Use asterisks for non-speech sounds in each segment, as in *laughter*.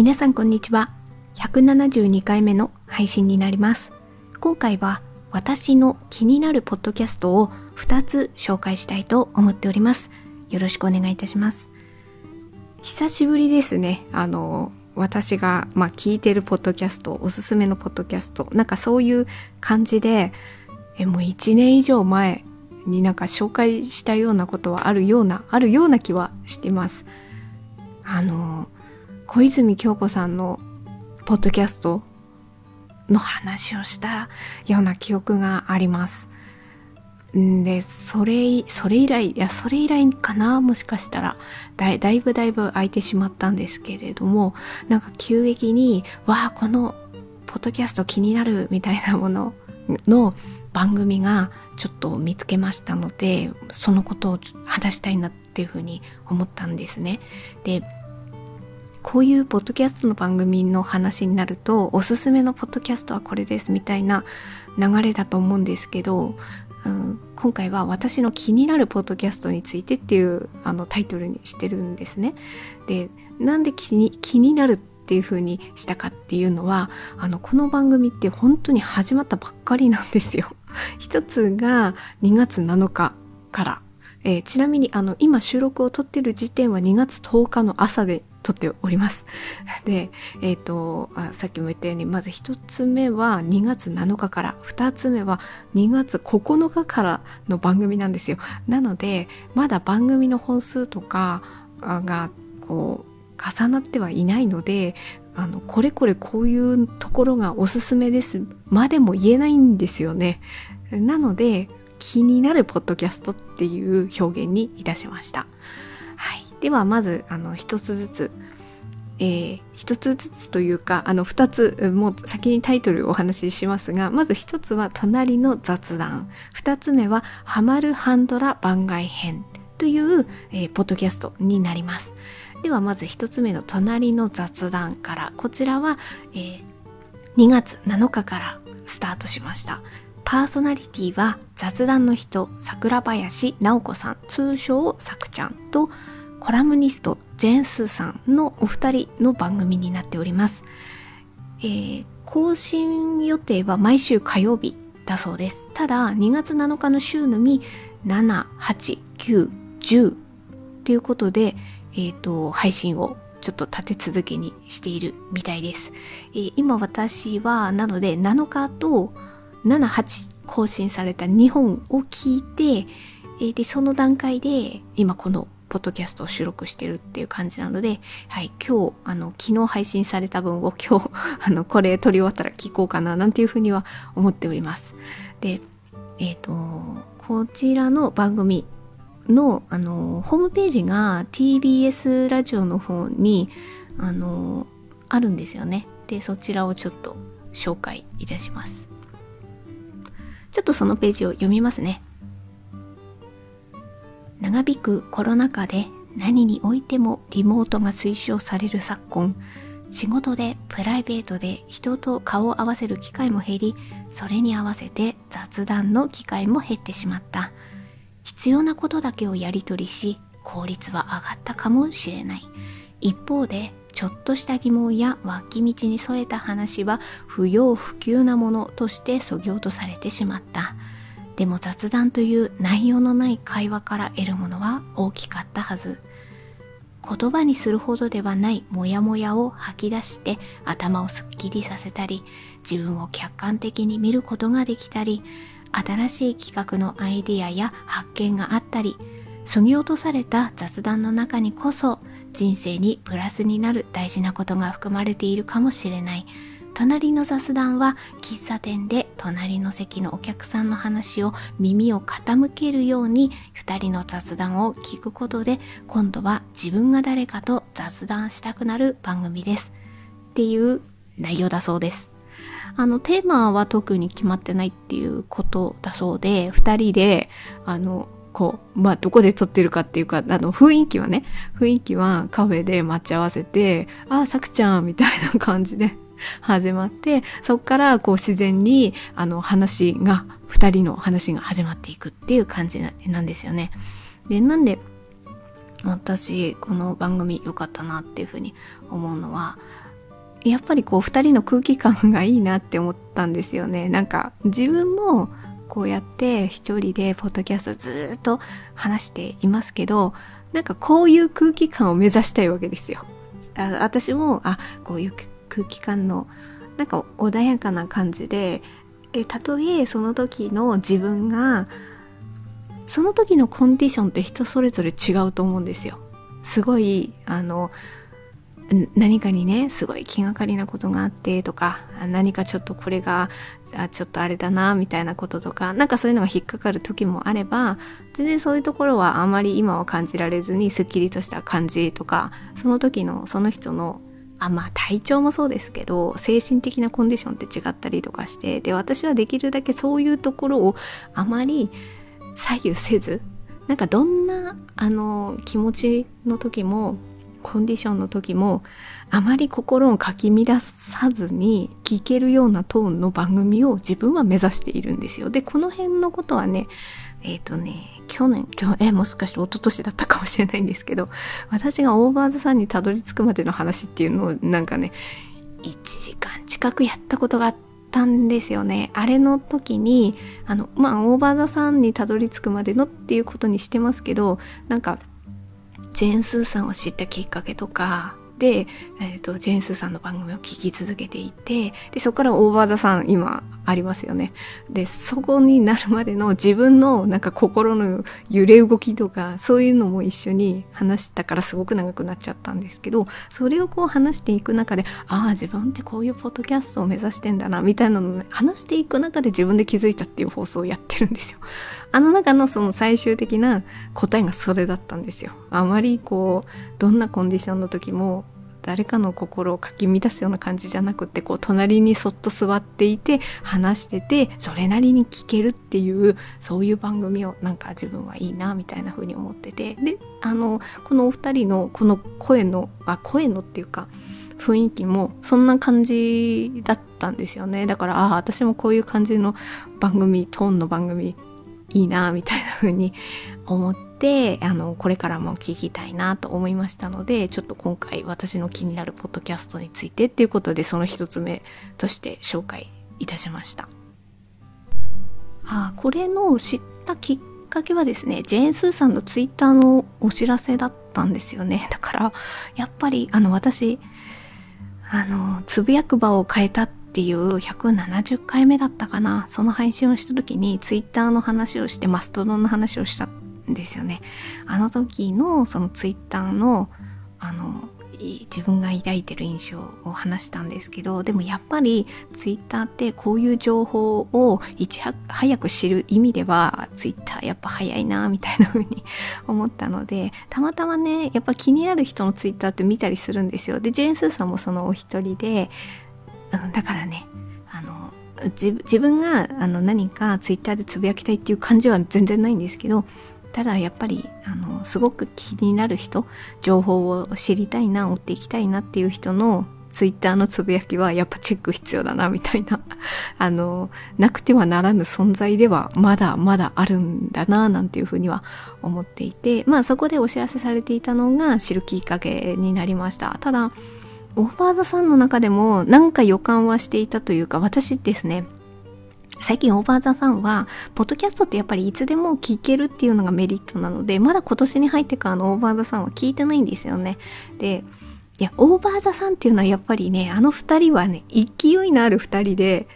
皆さんこんにちは。172回目の配信になります。今回は私の気になるポッドキャストを2つ紹介したいと思っております。よろしくお願いいたします。久しぶりですね。あの、私が、まあ、聞いてるポッドキャスト、おすすめのポッドキャスト、なんかそういう感じで、え、もう1年以上前になんか紹介したようなことはあるような、あるような気はしてます。あの、小泉京子さんのポッドキャストの話をしたような記憶があります。んで、それ、それ以来、いや、それ以来かなもしかしたら。だだいぶだいぶ空いてしまったんですけれども、なんか急激に、わあ、この、ポッドキャスト気になるみたいなものの番組がちょっと見つけましたので、そのことを話したいなっていうふうに思ったんですね。で、こういうポッドキャストの番組の話になると、おすすめのポッドキャストはこれですみたいな流れだと思うんですけど、うん、今回は私の気になるポッドキャストについてっていうあのタイトルにしてるんですね。で、なんで気に気になるっていう風にしたかっていうのは、あの、この番組って本当に始まったばっかりなんですよ。*laughs* 一つが2月7日から。えーちなみにあの今収録を撮ってる時点は2月10日の朝で撮っております。*laughs* で、えっ、とあ、さっきも言ったように、まず一つ目は2月7日から、二つ目は2月9日からの番組なんですよ。なので、まだ番組の本数とかが、こう、重なってはいないので、あの、これこれこういうところがおすすめですまでも言えないんですよね。なので、気になるポッドキャストっていう表現にいたしました。では、まず、あの、一つずつ、えー一つずつというか、あの、二つ、もう先にタイトルをお話ししますが、まず一つは、隣の雑談。二つ目は、ハマるハンドラ番外編という、えーポッドキャストになります。では、まず一つ目の隣の雑談から、こちらは、えー2月7日からスタートしました。パーソナリティは雑談の人、桜林直子さん、通称さくちゃんと、コラムニスト、ジェンスさんのお二人の番組になっております。えー更新予定は毎週火曜日だそうです。ただ、2月7日の週のみ、7、8、9、10ということで、えっ、と、配信をちょっと立て続けにしているみたいです。えー今私は、なので7日と7、8更新された2本を聞いて、えーで、その段階で今このポッドキャストを収録してるっていう感じなので、はい、今日、あの、昨日配信された分を *laughs* 今日、あの、これ撮り終わったら聞こうかな、なんていうふうには思っております。で、えっ、と、こちらの番組の、あの、ホームページが TBS ラジオの方に、あの、あるんですよね。で、そちらをちょっと紹介いたします。ちょっとそのページを読みますね。長引くコロナ禍で何においてもリモートが推奨される昨今、仕事でプライベートで人と顔を合わせる機会も減り、それに合わせて雑談の機会も減ってしまった。必要なことだけをやり取りし、効率は上がったかもしれない。一方で、ちょっとした疑問や脇道にそれた話は不要不急なものとしてそぎ落とされてしまった。でも雑談という内容のない会話から得るものは大きかったはず。言葉にするほどではないモヤモヤを吐き出して頭をすっきりさせたり、自分を客観的に見ることができたり、新しい企画のアイディアや発見があったり、そぎ落とされた雑談の中にこそ人生にプラスになる大事なことが含まれているかもしれない。隣の雑談は喫茶店で隣の席のお客さんの話を耳を傾けるように二人の雑談を聞くことで今度は自分が誰かと雑談したくなる番組ですっていう内容だそうです。あのテーマは特に決まってないっていうことだそうで二人であのこう、まあ、どこで撮ってるかっていうか、あの、雰囲気はね、雰囲気はカフェで待ち合わせて、ああ、さくちゃんみたいな感じで始まって、そっからこう自然に、あの、話が、二人の話が始まっていくっていう感じなんですよね。で、なんで、私、この番組良かったなっていうふうに思うのは、やっぱりこう2人の空気感がいいなって思ったんですよねなんか自分もこうやって一人でポッドキャストずっと話していますけどなんかこういう空気感を目指したいわけですよあ私もあこういう空気感のなんか穏やかな感じでえたとえその時の自分がその時のコンディションって人それぞれ違うと思うんですよ。すごいあの何かにねすごい気がかりなことがあってとか何かちょっとこれがあちょっとあれだなみたいなこととかなんかそういうのが引っかかる時もあれば全然そういうところはあまり今は感じられずにすっきりとした感じとかその時のその人のあまあ体調もそうですけど精神的なコンディションって違ったりとかしてで私はできるだけそういうところをあまり左右せずなんかどんなあの気持ちの時もコンディションの時もあまり心をかき乱さずに聞けるようなトーンの番組を自分は目指しているんですよ。で、この辺のことはね、えっ、ー、とね、去年、今日、え、もしかして一昨年だったかもしれないんですけど、私がオーバーザさんにたどり着くまでの話っていうのをなんかね、1時間近くやったことがあったんですよね。あれの時に、あの、まあ、オーバーザさんにたどり着くまでのっていうことにしてますけど、なんか、ジェーン・スーさんを知ったきっかけとか、えーと、ジェーン・スーさんの番組を聞き続けていてでそこからオーバー・ザ・さん今ありますよね。でそこになるまでの自分のなんか心の揺れ動きとかそういうのも一緒に話したからすごく長くなっちゃったんですけどそれをこう話していく中でああ自分ってこういうポッドキャストを目指してんだなみたいなのを、ね、話していく中で自分で気づいたっていう放送をやってるんですよ。あの中のその最終的な答えがそれだったんですよ。あまりこうどんなコンディションの時も誰かの心をかき乱すような感じじゃなくてこう隣にそっと座っていて話しててそれなりに聞けるっていうそういう番組をなんか自分はいいなみたいな風に思っててであのこのお二人のこの声のあ声のっていうか雰囲気もそんな感じだったんですよねだからああ私もこういう感じの番組トーンの番組いいなみたいな風に *laughs* 思ってあのこれからも聞きたいなと思いましたのでちょっと今回私の気になるポッドキャストについてっていうことでその一つ目として紹介いたしました。あこれの知ったきっかけはですねジェーン・スーさんのツイッターのお知らせだったんですよね。だからやっぱりあの私あのつぶやく場を変えたってっていう170回目だったかな。その配信をした時にツイッターの話をしてマストドンの話をしたんですよね。あの時のそのツイッターのあの自分が抱いてる印象を話したんですけどでもやっぱりツイッターってこういう情報をいち早く知る意味ではツイッターやっぱ早いなみたいな風に *laughs* 思ったのでたまたまねやっぱ気になる人のツイッターって見たりするんですよ。でジェーン・スーさんもそのお一人でうん、だからねあの自分があの何かツイッターでつぶやきたいっていう感じは全然ないんですけどただやっぱりあのすごく気になる人情報を知りたいな追っていきたいなっていう人のツイッターのつぶやきはやっぱチェック必要だなみたいな *laughs* あのなくてはならぬ存在ではまだまだあるんだななんていうふうには思っていてまあそこでお知らせされていたのが知るきっかけになりました。ただオーバーザさんの中でもなんか予感はしていたというか私ですね最近オーバーザさんは、ポッドキャストってやっぱりいつでも聞けるっていうのがメリットなので、まだ今年に入ってからのオーバーザさんは聞いてないんですよね。で、いや、オーバーザさんっていうのはやっぱりね、あの二人はね、勢いのある二人で、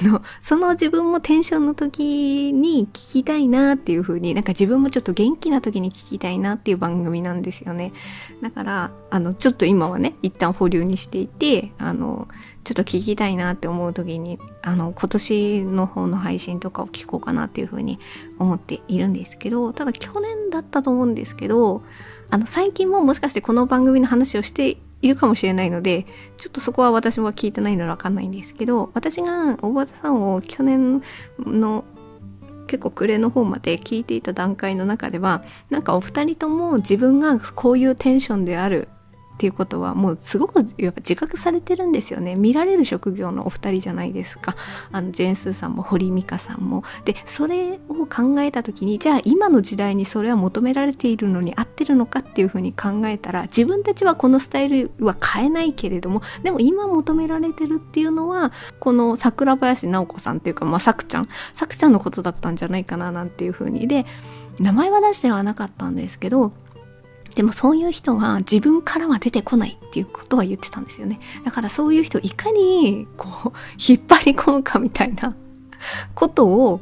あの、その自分もテンションの時に聞きたいなっていう風に、なんか自分もちょっと元気な時に聞きたいなっていう番組なんですよね。だから、あの、ちょっと今はね、一旦保留にしていて、あの、ちょっと聞きたいなって思う時に、あの、今年の方の配信とかを聞こうかなっていう風に思っているんですけど、ただ去年だったと思うんですけど、あの、最近ももしかしてこの番組の話をしているかもしれないので、ちょっとそこは私は聞いてないのでわかんないんですけど、私が大和田さんを去年の結構暮れの方まで聞いていた段階の中では、なんかお二人とも自分がこういうテンションであるっていうことはもうすごくやっぱ自覚されてるんですよね。見られる職業のお二人じゃないですか。あのジェーン・スーさんも堀美香さんも。でそれを考えた時にじゃあ今の時代にそれは求められているのに合ってるのかっていうふうに考えたら自分たちはこのスタイルは変えないけれどもでも今求められてるっていうのはこの桜林直子さんっていうかまあさくちゃん。さくちゃんのことだったんじゃないかななんていうふうに。で名前は出してはなかったんですけどでもそういう人は自分からは出てこないっていうことは言ってたんですよね。だからそういう人いかにこう引っ張り込むかみたいなことを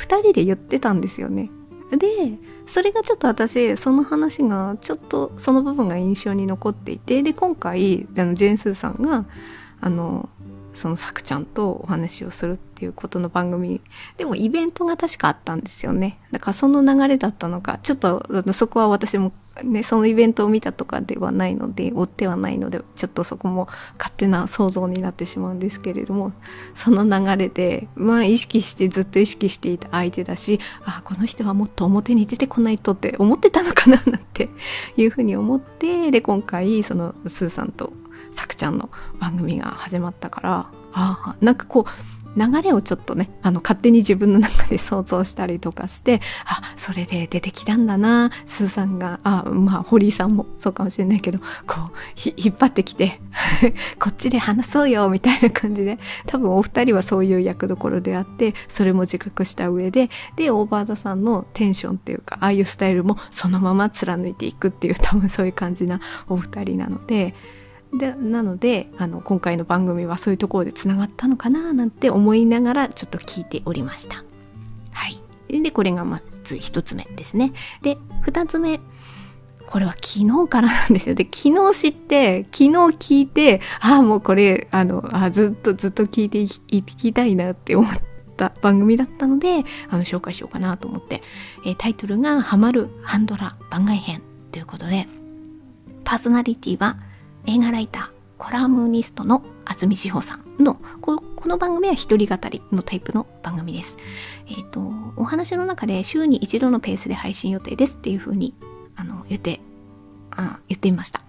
二人で言ってたんですよね。で、それがちょっと私、その話がちょっとその部分が印象に残っていて、で、今回、あのジェーン・スーさんが、あの、そのさくちゃんとお話をするっていうことの番組でもイベントが確かあったんですよねだからその流れだったのかちょっとそこは私もねそのイベントを見たとかではないので追ってはないのでちょっとそこも勝手な想像になってしまうんですけれどもその流れでまあ意識してずっと意識していた相手だしあこの人はもっと表に出てこないとって思ってたのかななんていうふうに思ってで今回そのスーさんとさくちゃんの番組が始まったからああなんかこう流れをちょっとねあの勝手に自分の中で想像したりとかしてあそれで出てきたんだなスーさんがあまあ堀井さんもそうかもしれないけどこう引っ張ってきて *laughs* こっちで話そうよみたいな感じで多分お二人はそういう役どころであってそれも自覚した上ででオーバーザさんのテンションっていうかああいうスタイルもそのまま貫いていくっていう多分そういう感じなお二人なので。でなのであの今回の番組はそういうところでつながったのかななんて思いながらちょっと聞いておりました。はい。で、これがまず一つ目ですね。で、二つ目。これは昨日からなんですよ。で、昨日知って、昨日聞いて、ああ、もうこれ、あの、あずっとずっと聞いていきたいなって思った番組だったので、あの、紹介しようかなと思って、え、タイトルが、ハマるハンドラ番外編ということで、パーソナリティは、映画ライター、コラムニストの安住志保さんのこ、この番組は一人語りのタイプの番組です。えっ、ー、と、お話の中で週に一度のペースで配信予定ですっていうふうに、あの、言って、あ言っていました。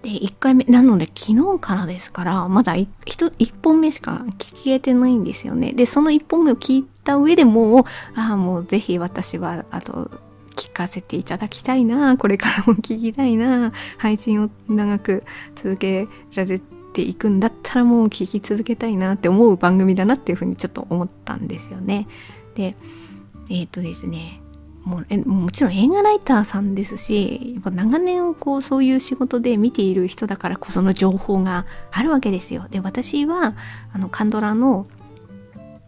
で、1回目、なので昨日からですから、まだ 1, 本目しか聞けてないんですよね。で、その1本目を聞いた上でもう、ああ、もうぜひ私は、あと、かせていただきたいなこれからも聞きたいな配信を長く続けられていくんだったらもう聞き続けたいなって思う番組だなっていうふうにちょっと思ったんですよね。で、えっ、ー、とですね、もうえもちろん映画ライターさんですしやっぱ長年こうそういう仕事で見ている人だからこその情報があるわけですよ。で私はあのカンドラの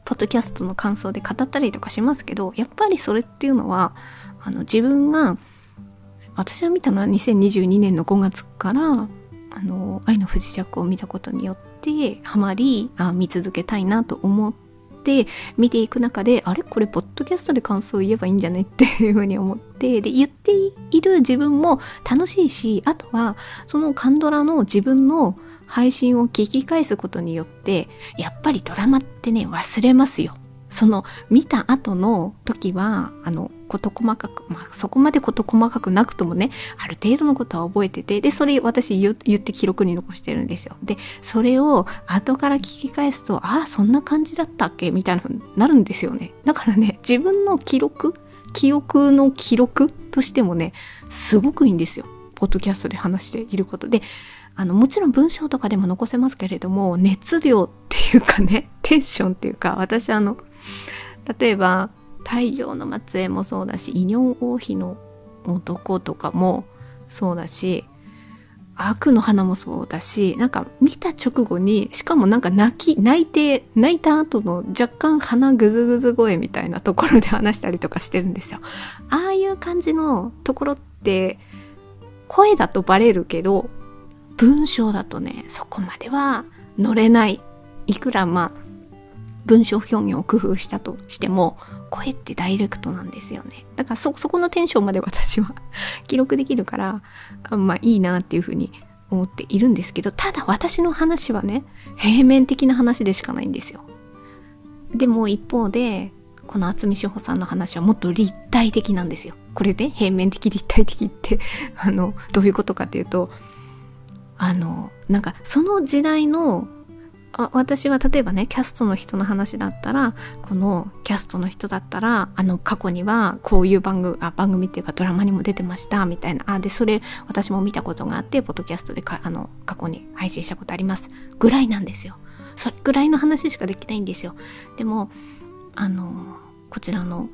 ポッドキャストの感想で語ったりとかしますけどやっぱりそれっていうのはあの自分が私が見たのは2022年の5月からあの愛の不時着を見たことによってハマりあ見続けたいなと思って見ていく中であれ？これポッドキャストで感想を言えばいいんじゃないっていうふうに思ってで言っている自分も楽しいしあとはそのカンドラの自分の配信を聞き返すことによってやっぱりドラマってね忘れますよ。その見た後の時はあの事細かく、まあ、そこまで事細かくなくともねある程度のことは覚えててでそれ私言って記録に残してるんですよ。でそれを後から聞き返すとああそんな感じだったっけ？みたいなふうになるんですよね。だからね自分の記録記憶の記録としてもねすごくいいんですよ。ポッドキャストで話していること。であのもちろん文章とかでも残せますけれども熱量っていうかねテンションっていうか私あの例えば太陽の末裔もそうだし、イニョン王妃の男とかもそうだし、悪の花もそうだし、なんか見た直後に、しかもなんか泣き、泣いて、泣いた後の若干鼻ぐずぐず声みたいなところで話したりとかしてるんですよ。ああいう感じのところって、声だとバレるけど、文章だとね、そこまでは乗れない。いくらまあ、文章表現を工夫したとしても、声ってダイレクトなんですよね。だからそ、このテンションまで私は *laughs* 記録できるから、まあいいなっていうふうに思っているんですけど、ただ私の話はね、平面的な話でしかないんですよ。でも一方で、この渥美志保さんの話はもっと立体的なんですよ。これで平面的立体的ってあのどういうことかっていうとあのなんかその時代の私は例えばねキャストの人の話だったらこのキャストの人だったらあの過去にはこういう番組あ番組っていうかドラマにも出てましたみたいな。あでそれ私も見たことがあってポッドキャストでかあの過去に配信したことあります。ぐらいなんですよ。それぐらいの話しかできないんですよ。でもあのこちらの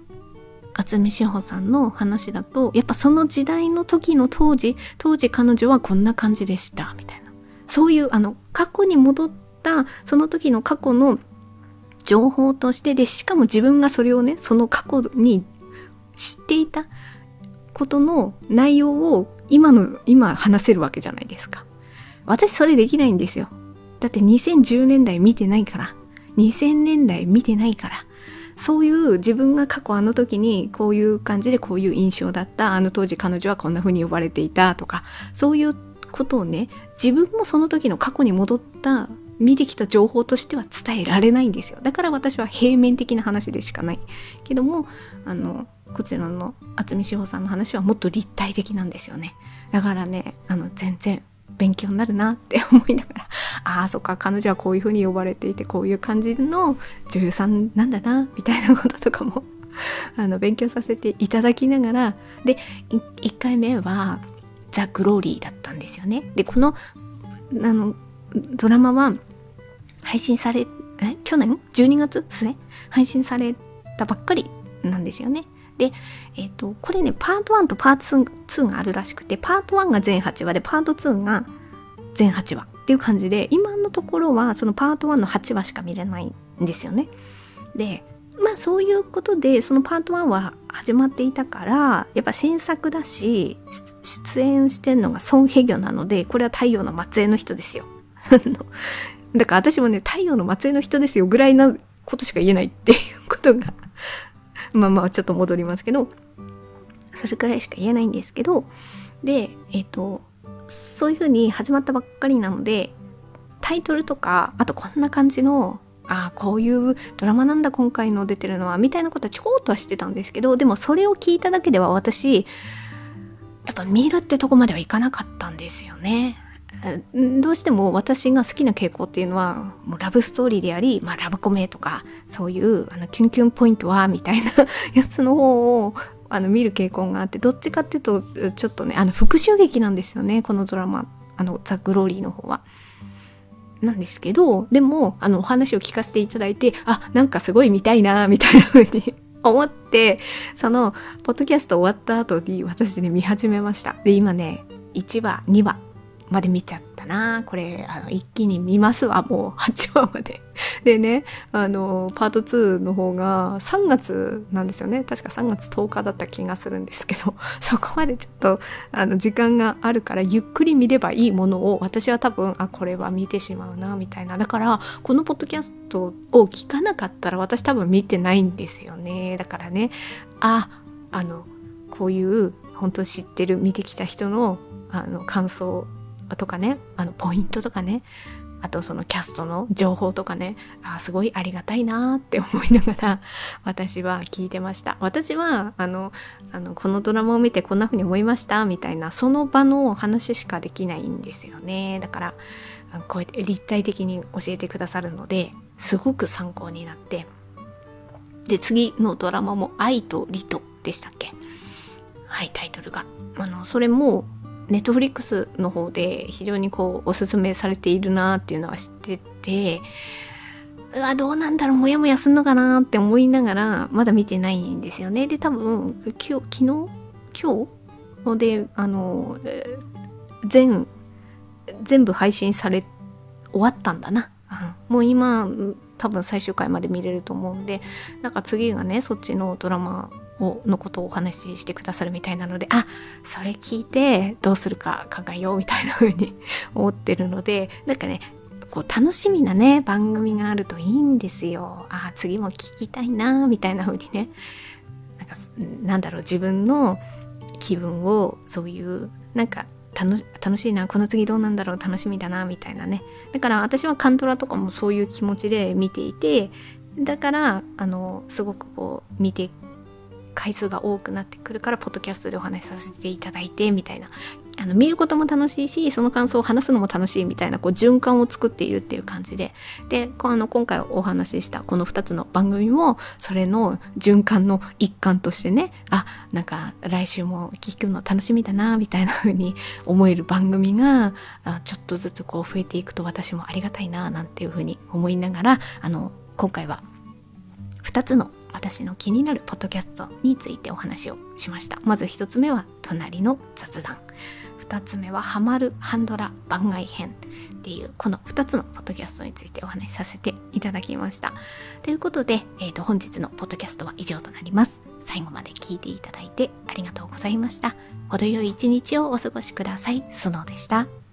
渥美志保さんの話だとやっぱその時代の時の当時当時彼女はこんな感じでしたみたいな。そういうあの過去に戻ってたその時の過去の情報としてでしかも自分がそれをねその過去に知っていたことの内容を今の今話せるわけじゃないですか。私それできないんですよ。だって2010年代見てないから。2000年代見てないから。そういう自分が過去あの時にこういう感じでこういう印象だった。あの当時彼女はこんな風に呼ばれていたとか。そういうことをね自分もその時の過去に戻った見てきた情報としては伝えられないんですよ。だから私は平面的な話でしかない。けどもあのこちらの渥美志保さんの話はもっと立体的なんですよね。だからねあの全然勉強になるなって思いながら *laughs* ああそっか彼女はこういう風に呼ばれていてこういう感じの女優さんなんだなみたいなこととかも *laughs* あの勉強させていただきながらで1回目はザ・グローリーだったんですよね。でこのあのドラマは配信され、え去年 ?12 月末？配信されたばっかりなんですよね。で、えっ、ー、と、これね、パート1とパート2があるらしくて、パート1が全8話で、パート2が全8話っていう感じで、今のところはそのパート1の8話しか見れないんですよね。で、まあそういうことで、そのパート1は始まっていたから、やっぱ新作だし、出演してんのがソン・ヘギョなので、これは太陽の末裔の人ですよ。*laughs* だから私もね、太陽の末裔の人ですよぐらいなことしか言えないっていうことが *laughs* まあまあちょっと戻りますけど、それくらいしか言えないんですけど、で、えっ、ー、と、そういう風に始まったばっかりなので、タイトルとか、あとこんな感じの、ああ、こういうドラマなんだ今回の出てるのは、みたいなことはちょこっとはしてたんですけど、でもそれを聞いただけでは私、やっぱ見るってとこまではいかなかったんですよね。どうしても私が好きな傾向っていうのはもうラブストーリーであり、まあ、ラブコメとかそういうあのキュンキュンポイントはみたいなやつの方をあの見る傾向があってどっちかっていうとちょっとねあの復讐劇なんですよねこのドラマ。あのザ・グローリーの方は。なんですけどでもあのお話を聞かせていただいてあなんかすごい見たいなみたいな風に *laughs* 思ってそのポッドキャスト終わった後に私ね見始めました。で今ね1話2話。まで見ちゃったな。これあの一気に見ますわ。もう8話まで。*laughs* でねあのパート2の方が3月なんですよね。確か3月10日だった気がするんですけど *laughs* そこまでちょっとあの時間があるからゆっくり見ればいいものを私は多分あこれは見てしまうなみたいな。だからこのポッドキャストを聞かなかったら私多分見てないんですよね。だからねああのこういう本当知ってる見てきた人のあの感想とかねあのポイントとかねあとそのキャストの情報とかねあすごいありがたいなって思いながら私は聞いてました。私はあのあのこのドラマを見てこんな風に思いましたみたいなその場の話しかできないんですよね。だからこうやって立体的に教えてくださるのですごく参考になってで次のドラマも「愛と理と」でしたっけ？はいタイトルが。あのそれもネットフリックスの方で非常にこうおすすめされているなっていうのは知っててうわどうなんだろうモヤモヤすんのかなって思いながらまだ見てないんですよね。で多分今日昨日今日であの全全部配信され終わったんだな、うん、もう今多分最終回まで見れると思うんでなんか次がねそっちのドラマをのことをお話ししてくださるみたいなのであそれ聞いてどうするか考えようみたいな風に *laughs* 思ってるのでなんかねこう楽しみなね番組があるといいんですよ。あ次も聞きたいなみたいな風にね。なんかなんだろう自分の気分をそういうなんか楽しいなこの次どうなんだろう楽しみだなみたいなね。だから私はカントラとかもそういう気持ちで見ていてだからあのすごくこう見て回数が多くなってくるからポッドキャストでお話しさせていただいてみたいな。あの見ることも楽しいしその感想を話すのも楽しいみたいなこう循環を作っているっていう感じで。であの今回お話ししたこの2つの番組もそれの循環の一環としてねあなんか来週も聞くの楽しみだなみたいな風に思える番組があちょっとずつこう増えていくと私もありがたいななんていう風に思いながらあの今回は2つの私の気になるポッドキャストについてお話をしました。まず1つ目は隣の雑談。2つ目はハマるハンドラ番外編っていうこの2つのポッドキャストについてお話しさせていただきました。ということで、えーと、本日のポッドキャストは以上となります。最後まで聞いていただいてありがとうございました。程よい一日をお過ごしください。スノーでした。